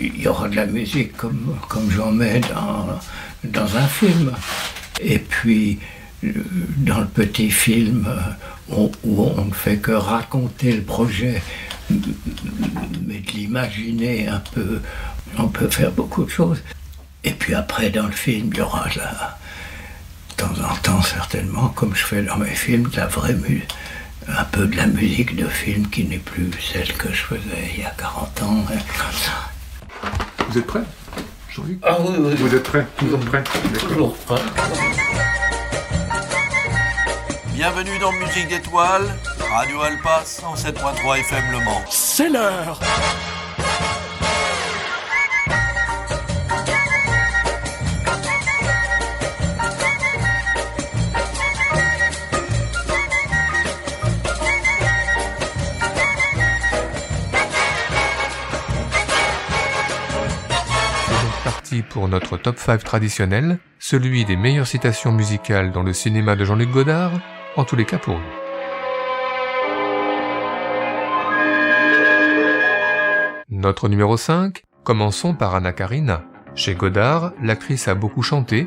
il y aura de la musique comme, comme j'en mets dans, dans un film. Et puis, euh, dans le petit film où, on ne fait que raconter le projet, mais de l'imaginer un peu, on peut faire beaucoup de choses. Et puis après, dans le film, il y aura là, de temps en temps certainement, comme je fais dans mes films, de la vraie musique un peu de la musique de film qui n'est plus celle que je faisais il y a 40 ans. Vous êtes prêt Jean-Luc Ah oui, oui. Vous êtes prêt Toujours prêt Toujours prêt. Bienvenue dans Musique d'étoiles, Radio Alpa 107.3 FM Le Mans. C'est l'heure pour notre top 5 traditionnel, celui des meilleures citations musicales dans le cinéma de Jean-Luc Godard, en tous les cas pour lui. Notre numéro 5, commençons par Anna Karina. Chez Godard, l'actrice a beaucoup chanté.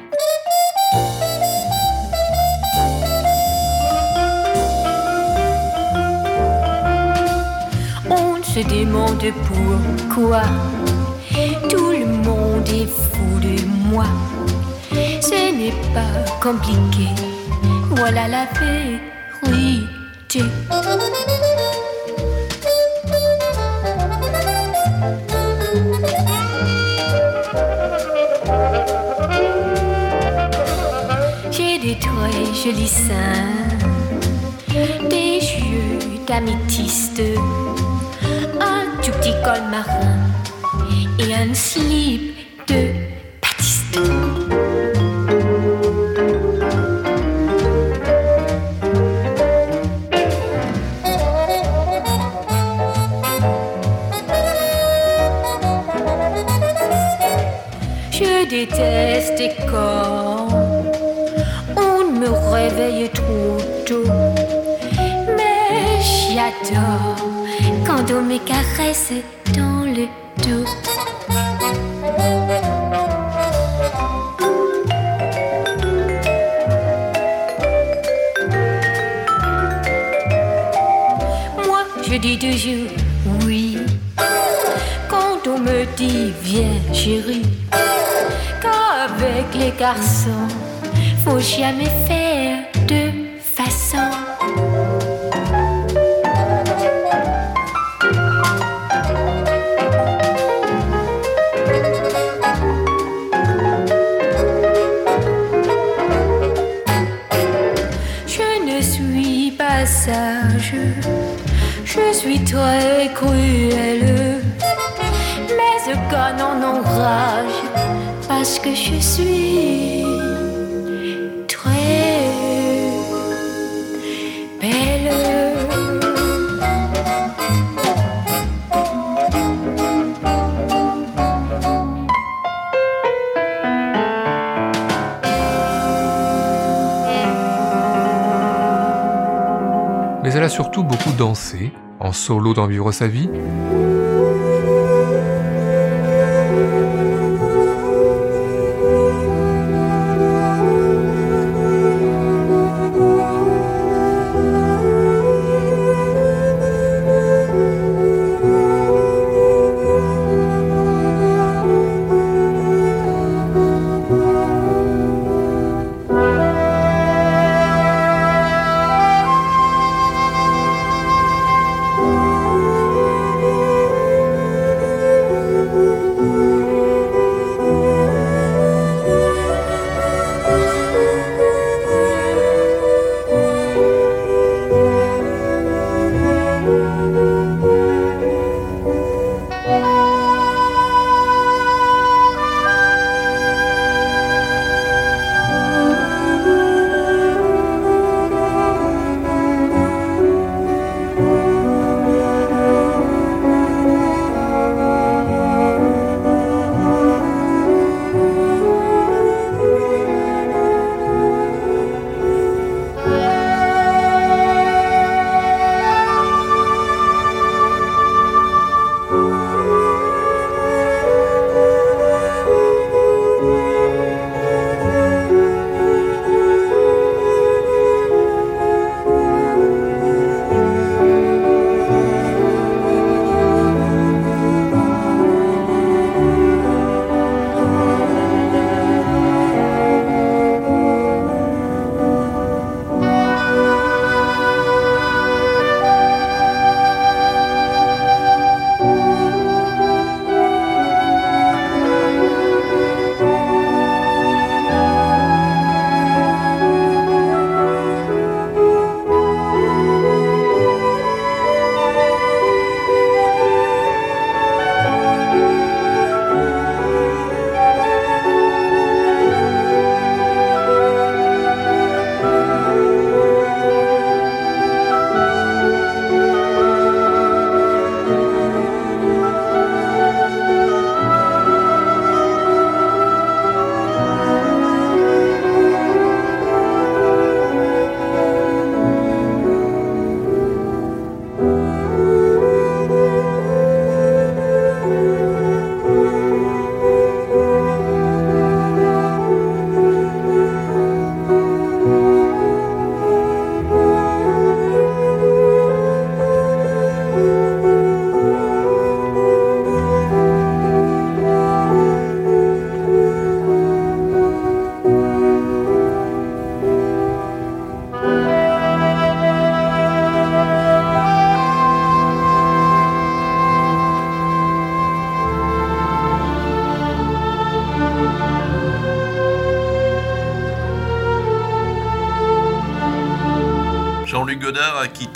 On se demande pourquoi monde est fou de moi. Ce n'est pas compliqué. Voilà la vérité. J'ai des très jolis seins, des yeux d'améthyste, un tout petit col marin et un slip Baptiste. Je déteste quand on me réveille trop tôt. Mais j'adore quand on me caresse oui. Quand on me dit viens, chérie, qu'avec les garçons, faut jamais faire En enrage, parce que je suis très belle. Mais elle a surtout beaucoup dansé, en solo dans Vivre sa vie,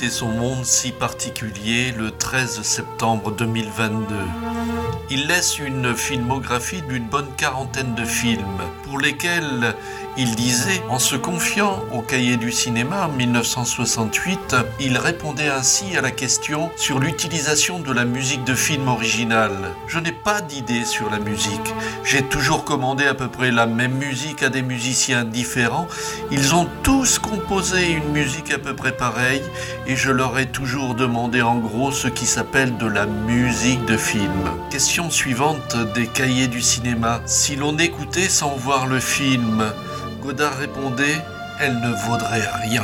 son monde si particulier le 13 septembre 2022. Il laisse une filmographie d'une bonne quarantaine de films, pour lesquels il disait, en se confiant au cahier du cinéma en 1968, il répondait ainsi à la question sur l'utilisation de la musique de film original. Je n'ai pas d'idée sur la musique. J'ai toujours commandé à peu près la même musique à des musiciens différents. Ils ont tous composé une musique à peu près pareille et je leur ai toujours demandé en gros ce qui s'appelle de la musique de film. Question suivante des cahiers du cinéma. Si l'on écoutait sans voir le film, Godard répondait Elle ne vaudrait rien.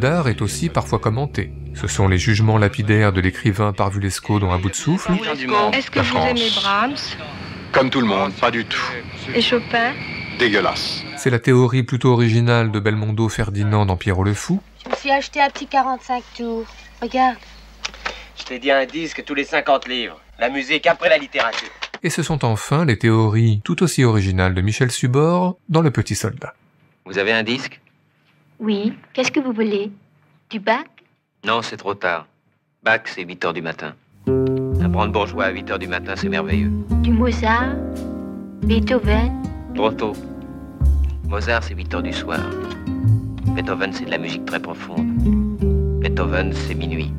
Godard est aussi parfois commenté. Ce sont les jugements lapidaires de l'écrivain Parvulesco dans Un bout de souffle. Est-ce que vous aimez Brahms? Comme tout le monde, pas du tout. Et Chopin? Dégueulasse. C'est la théorie plutôt originale de Belmondo Ferdinand dans Pierrot le Fou. Je me suis acheté un petit 45 tours. Regarde. Je t'ai dit un disque tous les 50 livres. La musique après la littérature. Et ce sont enfin les théories tout aussi originales de Michel Subor dans Le Petit Soldat. Vous avez un disque? Oui. Qu'est-ce que vous voulez? Du bac? Non, c'est trop tard. Bach, c'est 8 heures du matin. Un brandebourgeois à 8 heures du matin, c'est merveilleux. Du Mozart? Beethoven? Trop tôt. Mozart, c'est 8 heures du soir. Beethoven, c'est de la musique très profonde. Beethoven, c'est minuit.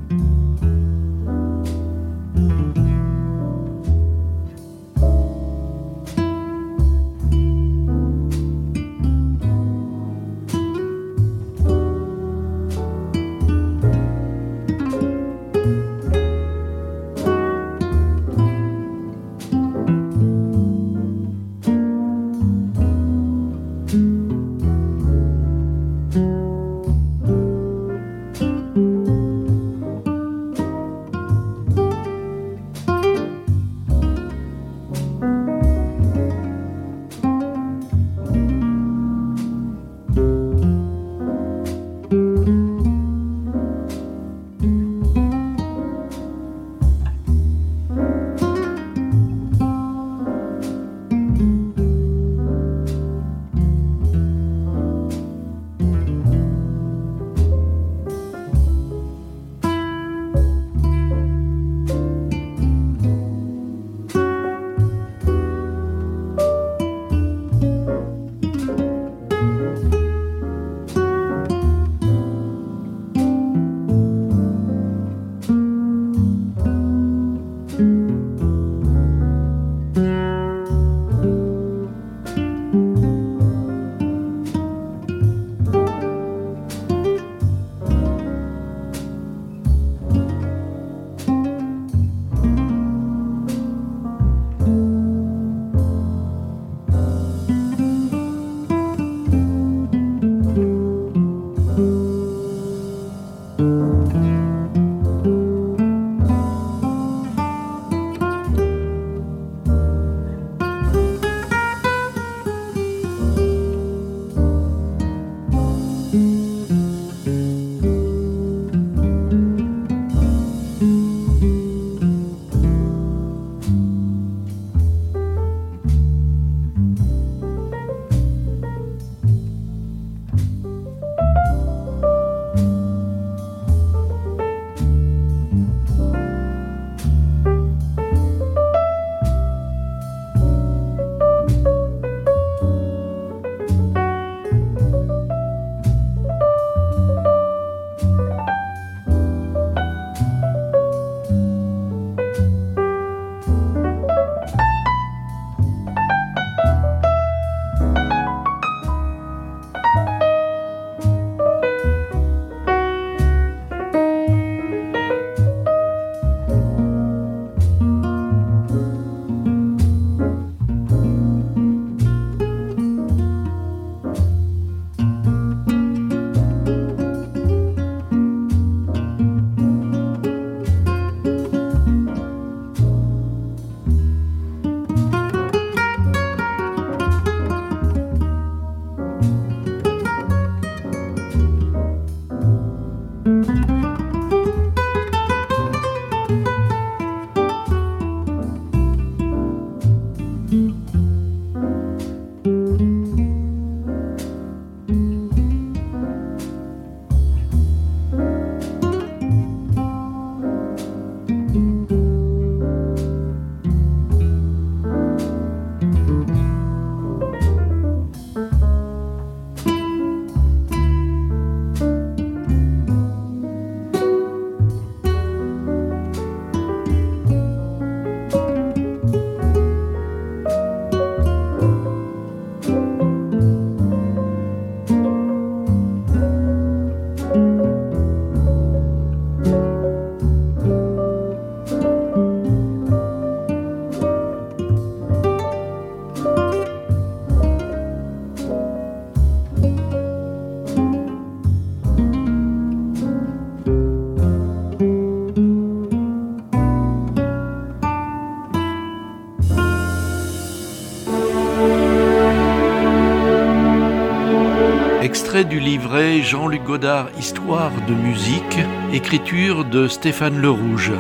Du livret Jean-Luc Godard Histoire de musique, écriture de Stéphane Le Rouge.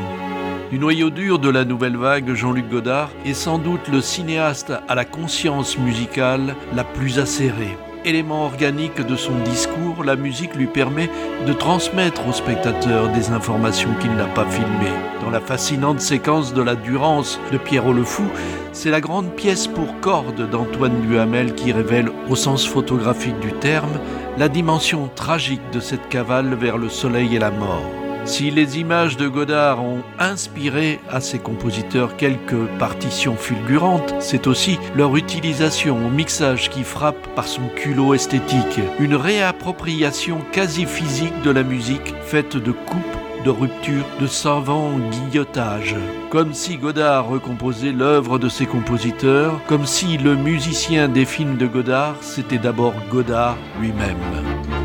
Du noyau dur de la nouvelle vague, Jean-Luc Godard est sans doute le cinéaste à la conscience musicale la plus acérée. Élément organique de son discours, la musique lui permet de transmettre au spectateur des informations qu'il n'a pas filmées. Dans la fascinante séquence de la Durance de Pierrot le Fou, c'est la grande pièce pour cordes d'Antoine Duhamel qui révèle, au sens photographique du terme, la dimension tragique de cette cavale vers le soleil et la mort. Si les images de Godard ont inspiré à ses compositeurs quelques partitions fulgurantes, c'est aussi leur utilisation au mixage qui frappe par son culot esthétique, une réappropriation quasi physique de la musique faite de coupes de ruptures, de savants guillotages. Comme si Godard recomposait l'œuvre de ses compositeurs, comme si le musicien des films de Godard, c'était d'abord Godard lui-même.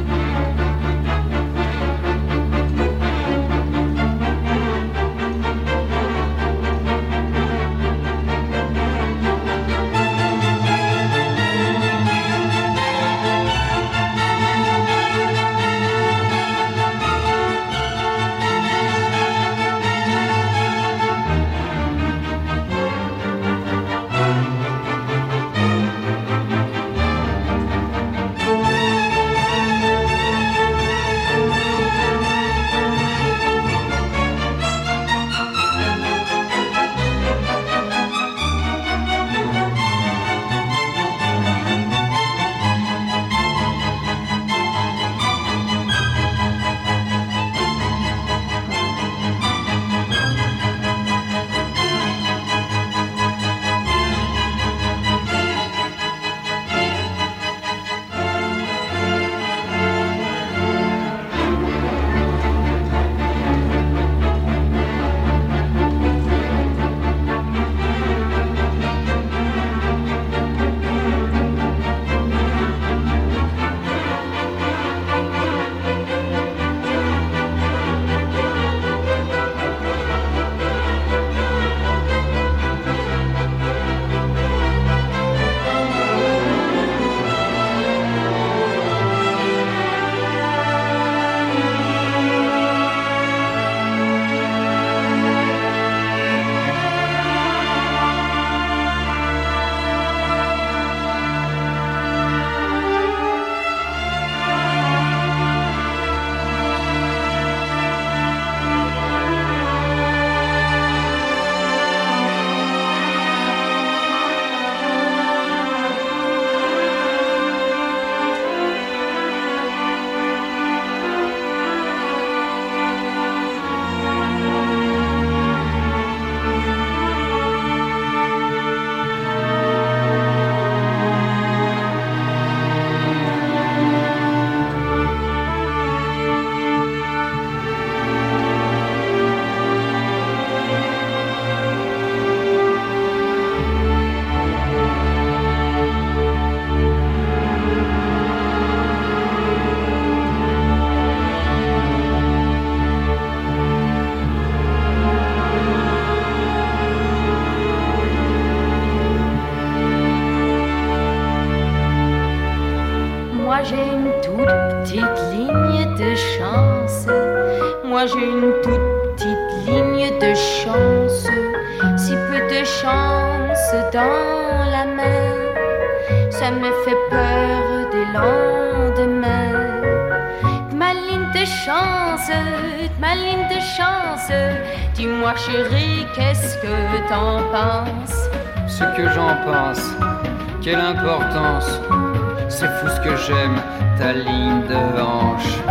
Ta ligne de hanche,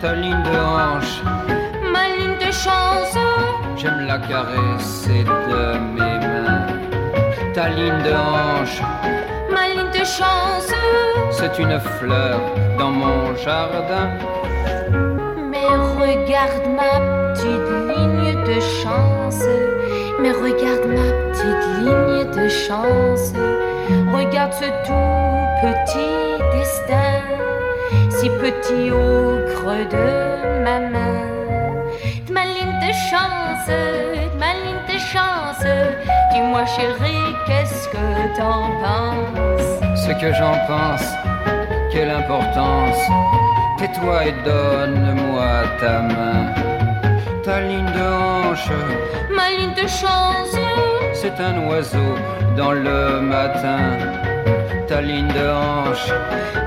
ta ligne de hanche. Ma ligne de chance. J'aime la caresser de mes mains, ta ligne de hanche. Ma ligne de chance. C'est une fleur dans mon jardin. Mais regarde ma petite ligne de chance. Mais regarde ma petite ligne de chance. Regarde ce tout petit destin, si petit au creux de ma main. De ma ligne de chance, de ma ligne de chance, dis-moi chérie, qu'est-ce que t'en penses? Ce que j'en pense, quelle importance. Tais-toi et donne-moi ta main. Ta ligne de hanche, ma ligne de chance. C'est un oiseau dans le matin. Ta ligne de hanche,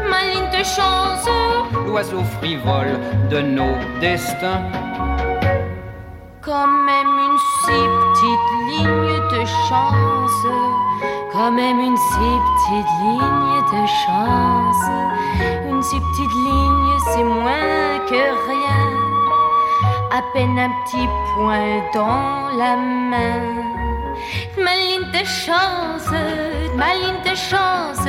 ma ligne de chance. L'oiseau frivole de nos destins. Quand même une si petite ligne de chance, quand même une si petite ligne de chance, une si petite ligne c'est moins que rien, à peine un petit point dans la main. Ma ligne de chance, ma ligne de chance,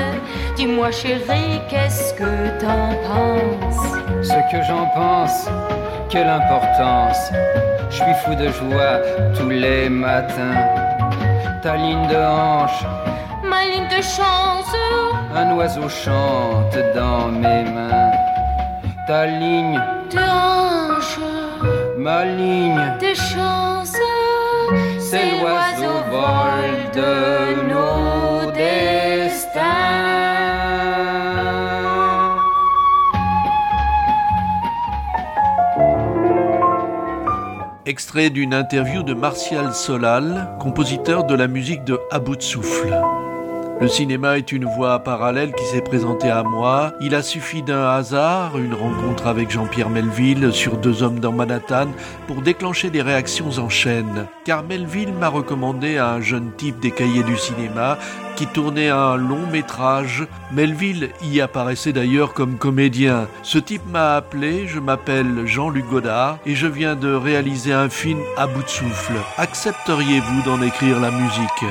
dis-moi chérie, qu'est-ce que t'en penses? Ce que j'en pense, quelle importance je suis fou de joie tous les matins. Ta ligne de hanche, ma ligne de chance. Un oiseau chante dans mes mains. Ta ligne de hanche, ma ligne de chance. C'est l'oiseau vol de nos destins. Extrait d'une interview de Martial Solal, compositeur de la musique de À bout. Le cinéma est une voie parallèle qui s'est présentée à moi. Il a suffi d'un hasard, une rencontre avec Jean-Pierre Melville sur Deux hommes dans Manhattan, pour déclencher des réactions en chaîne. Car Melville m'a recommandé à un jeune type des cahiers du cinéma qui tournait un long métrage. Melville y apparaissait d'ailleurs comme comédien. Ce type m'a appelé, je m'appelle Jean-Luc Godard et je viens de réaliser un film à bout de souffle. Accepteriez-vous d'en écrire la musique?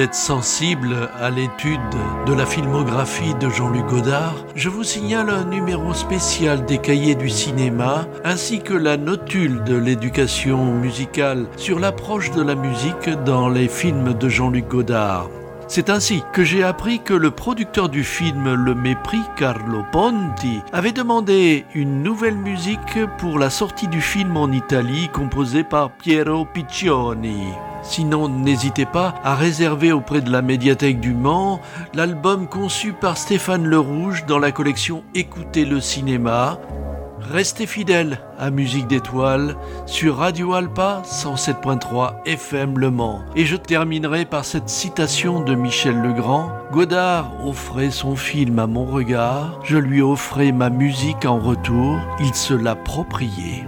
Êtes sensible à l'étude de la filmographie de Jean-Luc Godard, je vous signale un numéro spécial des cahiers du cinéma ainsi que la notule de l'éducation musicale sur l'approche de la musique dans les films de Jean-Luc Godard. C'est ainsi que j'ai appris que le producteur du film Le Mépris, Carlo Ponti, avait demandé une nouvelle musique pour la sortie du film en Italie composée par Piero Piccioni. Sinon, n'hésitez pas à réserver auprès de la médiathèque du Mans l'album conçu par Stéphane Le Rouge dans la collection Écoutez le cinéma, Restez fidèles à Musique d'étoiles sur Radio Alpa 107.3 FM Le Mans. Et je terminerai par cette citation de Michel Legrand. Godard offrait son film à mon regard, je lui offrais ma musique en retour, il se l'appropriait.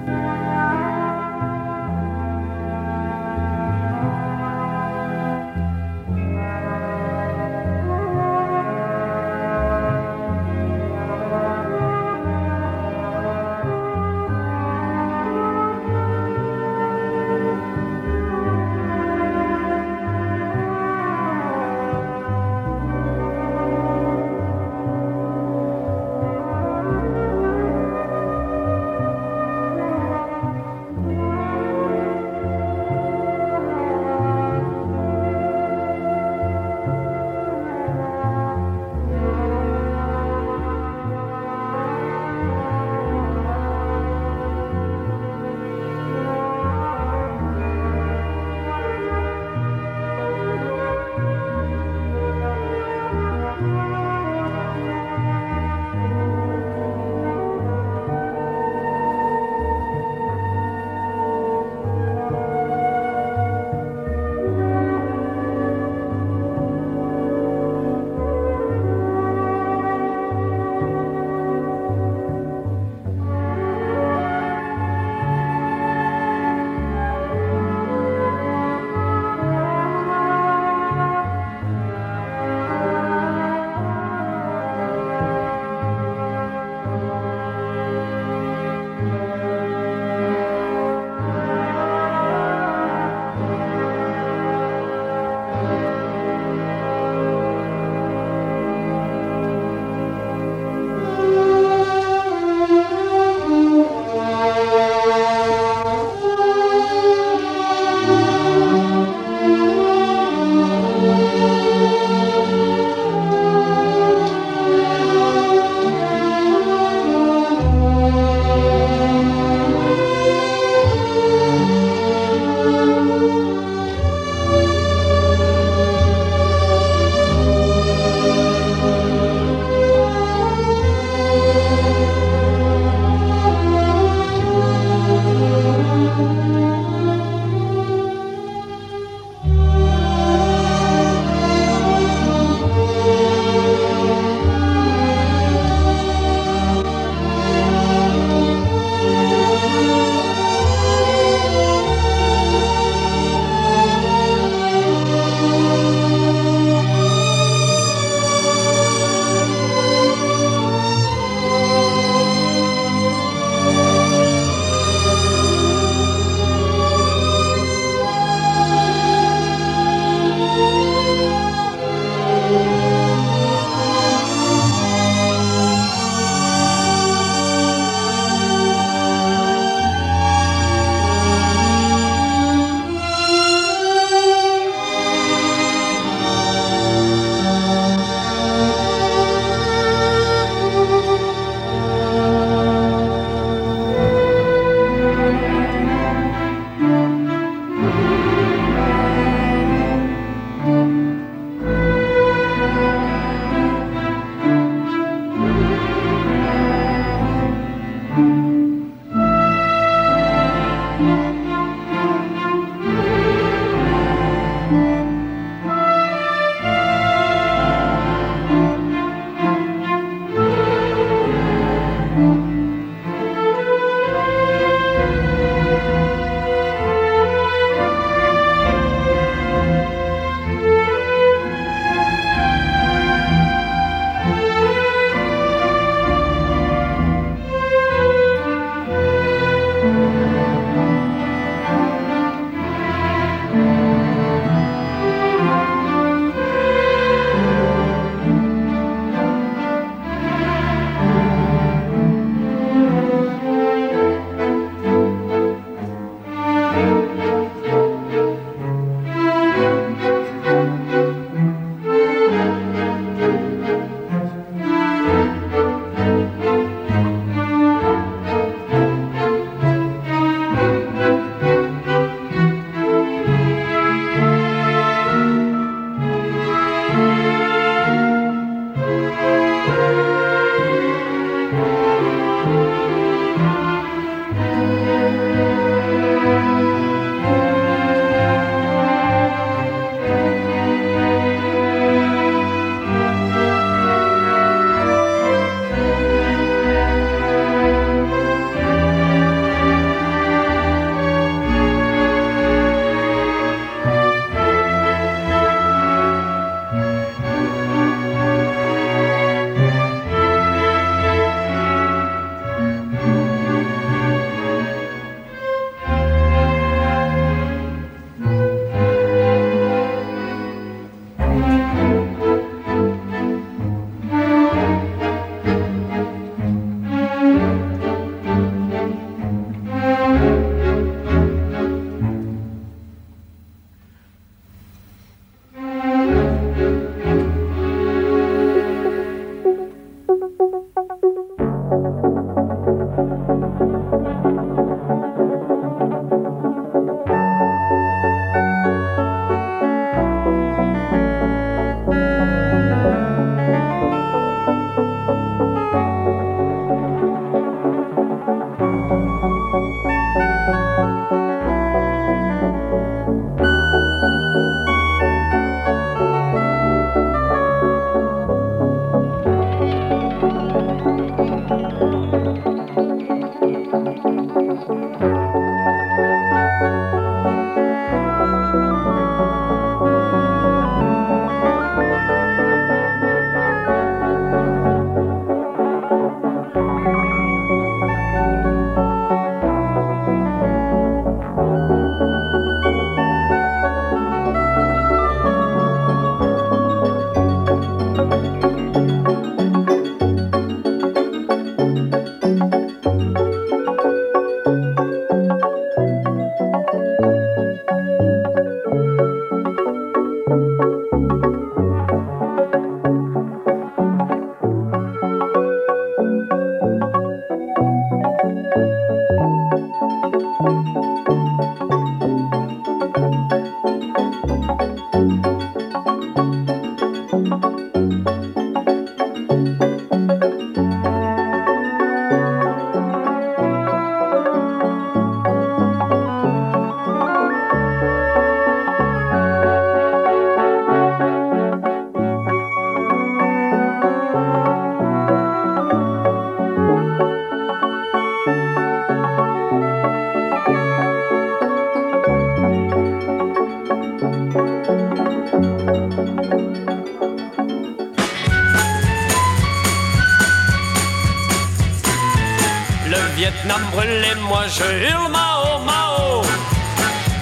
Je hurle Mao Mao.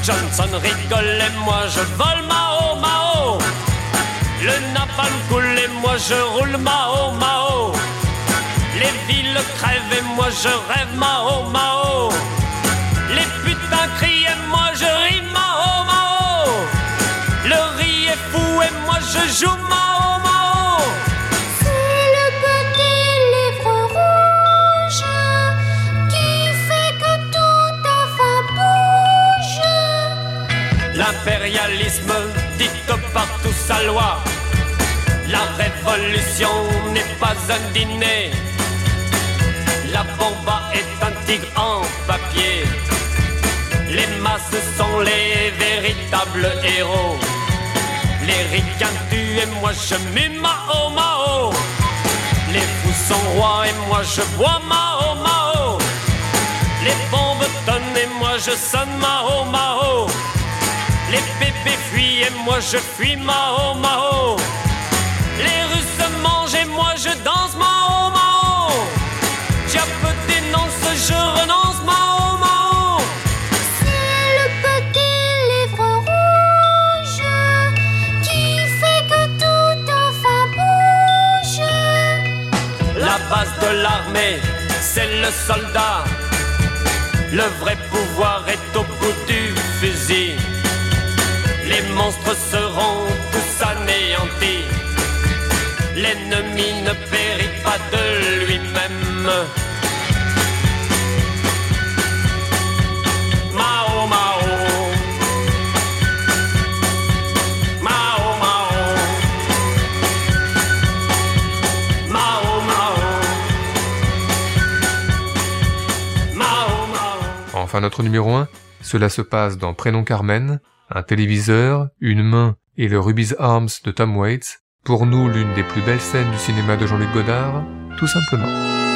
Johnson rigole et moi je vole Mao Mao. Le napalm coule et moi je roule Mao Mao. Les villes crèvent et moi je rêve Mao Mao. Partout sa loi. La révolution n'est pas un dîner. La bomba est un tigre en papier. Les masses sont les véritables héros. Les ricains tuent et moi je mue Mao Mao. Les fous sont rois et moi je bois Mao Mao. Les bombes tonnent et moi je sonne Mao Mao. Les bébés fuient et moi je fuis Mao Mao. Les Russes mangent et moi je danse Mao Mao. Diable dénonce, je renonce Mao Mao. C'est le petit livre rouge qui fait que tout enfin bouge. La base de l'armée, c'est le soldat. Le vrai pouvoir est au bout du fusil. Les monstres seront tous anéantis. L'ennemi ne périt pas de lui-même. Mao Mao. Mao Mao. Mao Mao. Mao Mao. Enfin, notre numéro 1, cela se passe dans Prénom Carmen, un téléviseur, une main et le Ruby's Arms de Tom Waits, pour nous l'une des plus belles scènes du cinéma de Jean-Luc Godard, tout simplement.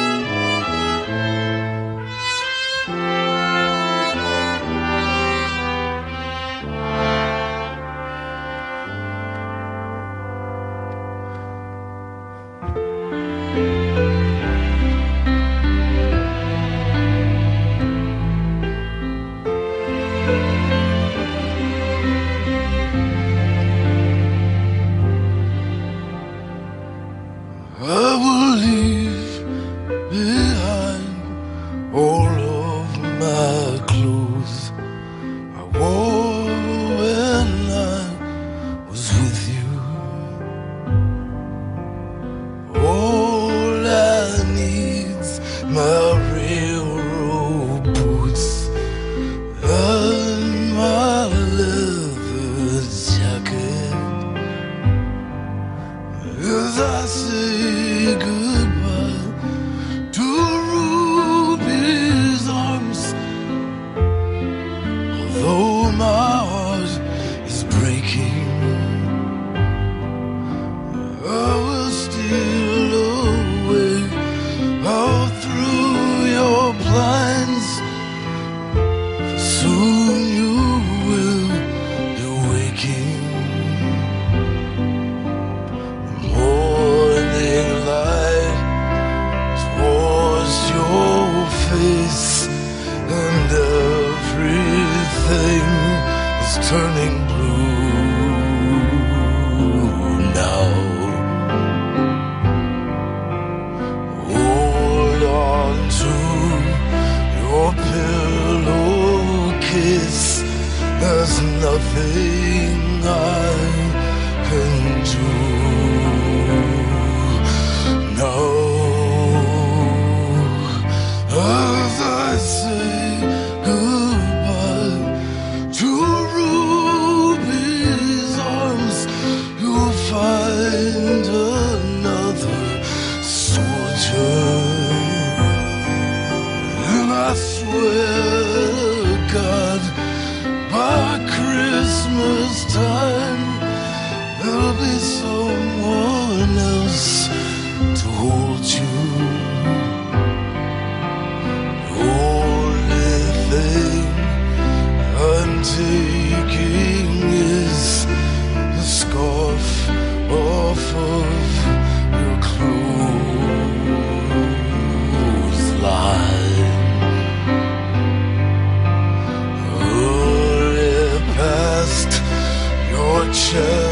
will, God, by Christmas time, there'll be someone. show.